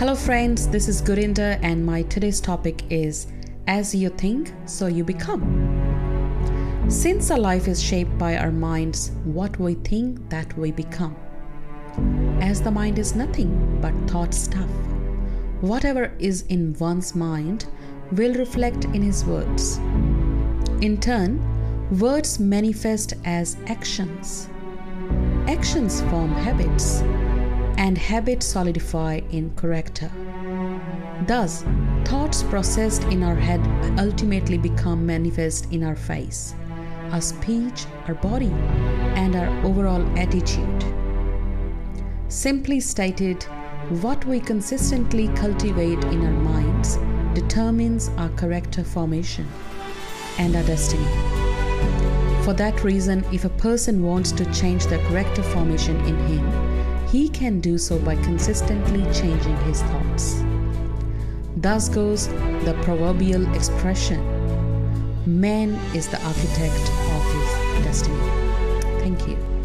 Hello, friends, this is Gurinder, and my today's topic is As You Think, So You Become. Since our life is shaped by our minds, what we think, that we become. As the mind is nothing but thought stuff, whatever is in one's mind will reflect in his words. In turn, words manifest as actions. Actions form habits and habits solidify in character. Thus, thoughts processed in our head ultimately become manifest in our face, our speech, our body, and our overall attitude. Simply stated, what we consistently cultivate in our minds determines our character formation and our destiny. For that reason, if a person wants to change the character formation in him, he can do so by consistently changing his thoughts. Thus goes the proverbial expression man is the architect of his destiny. Thank you.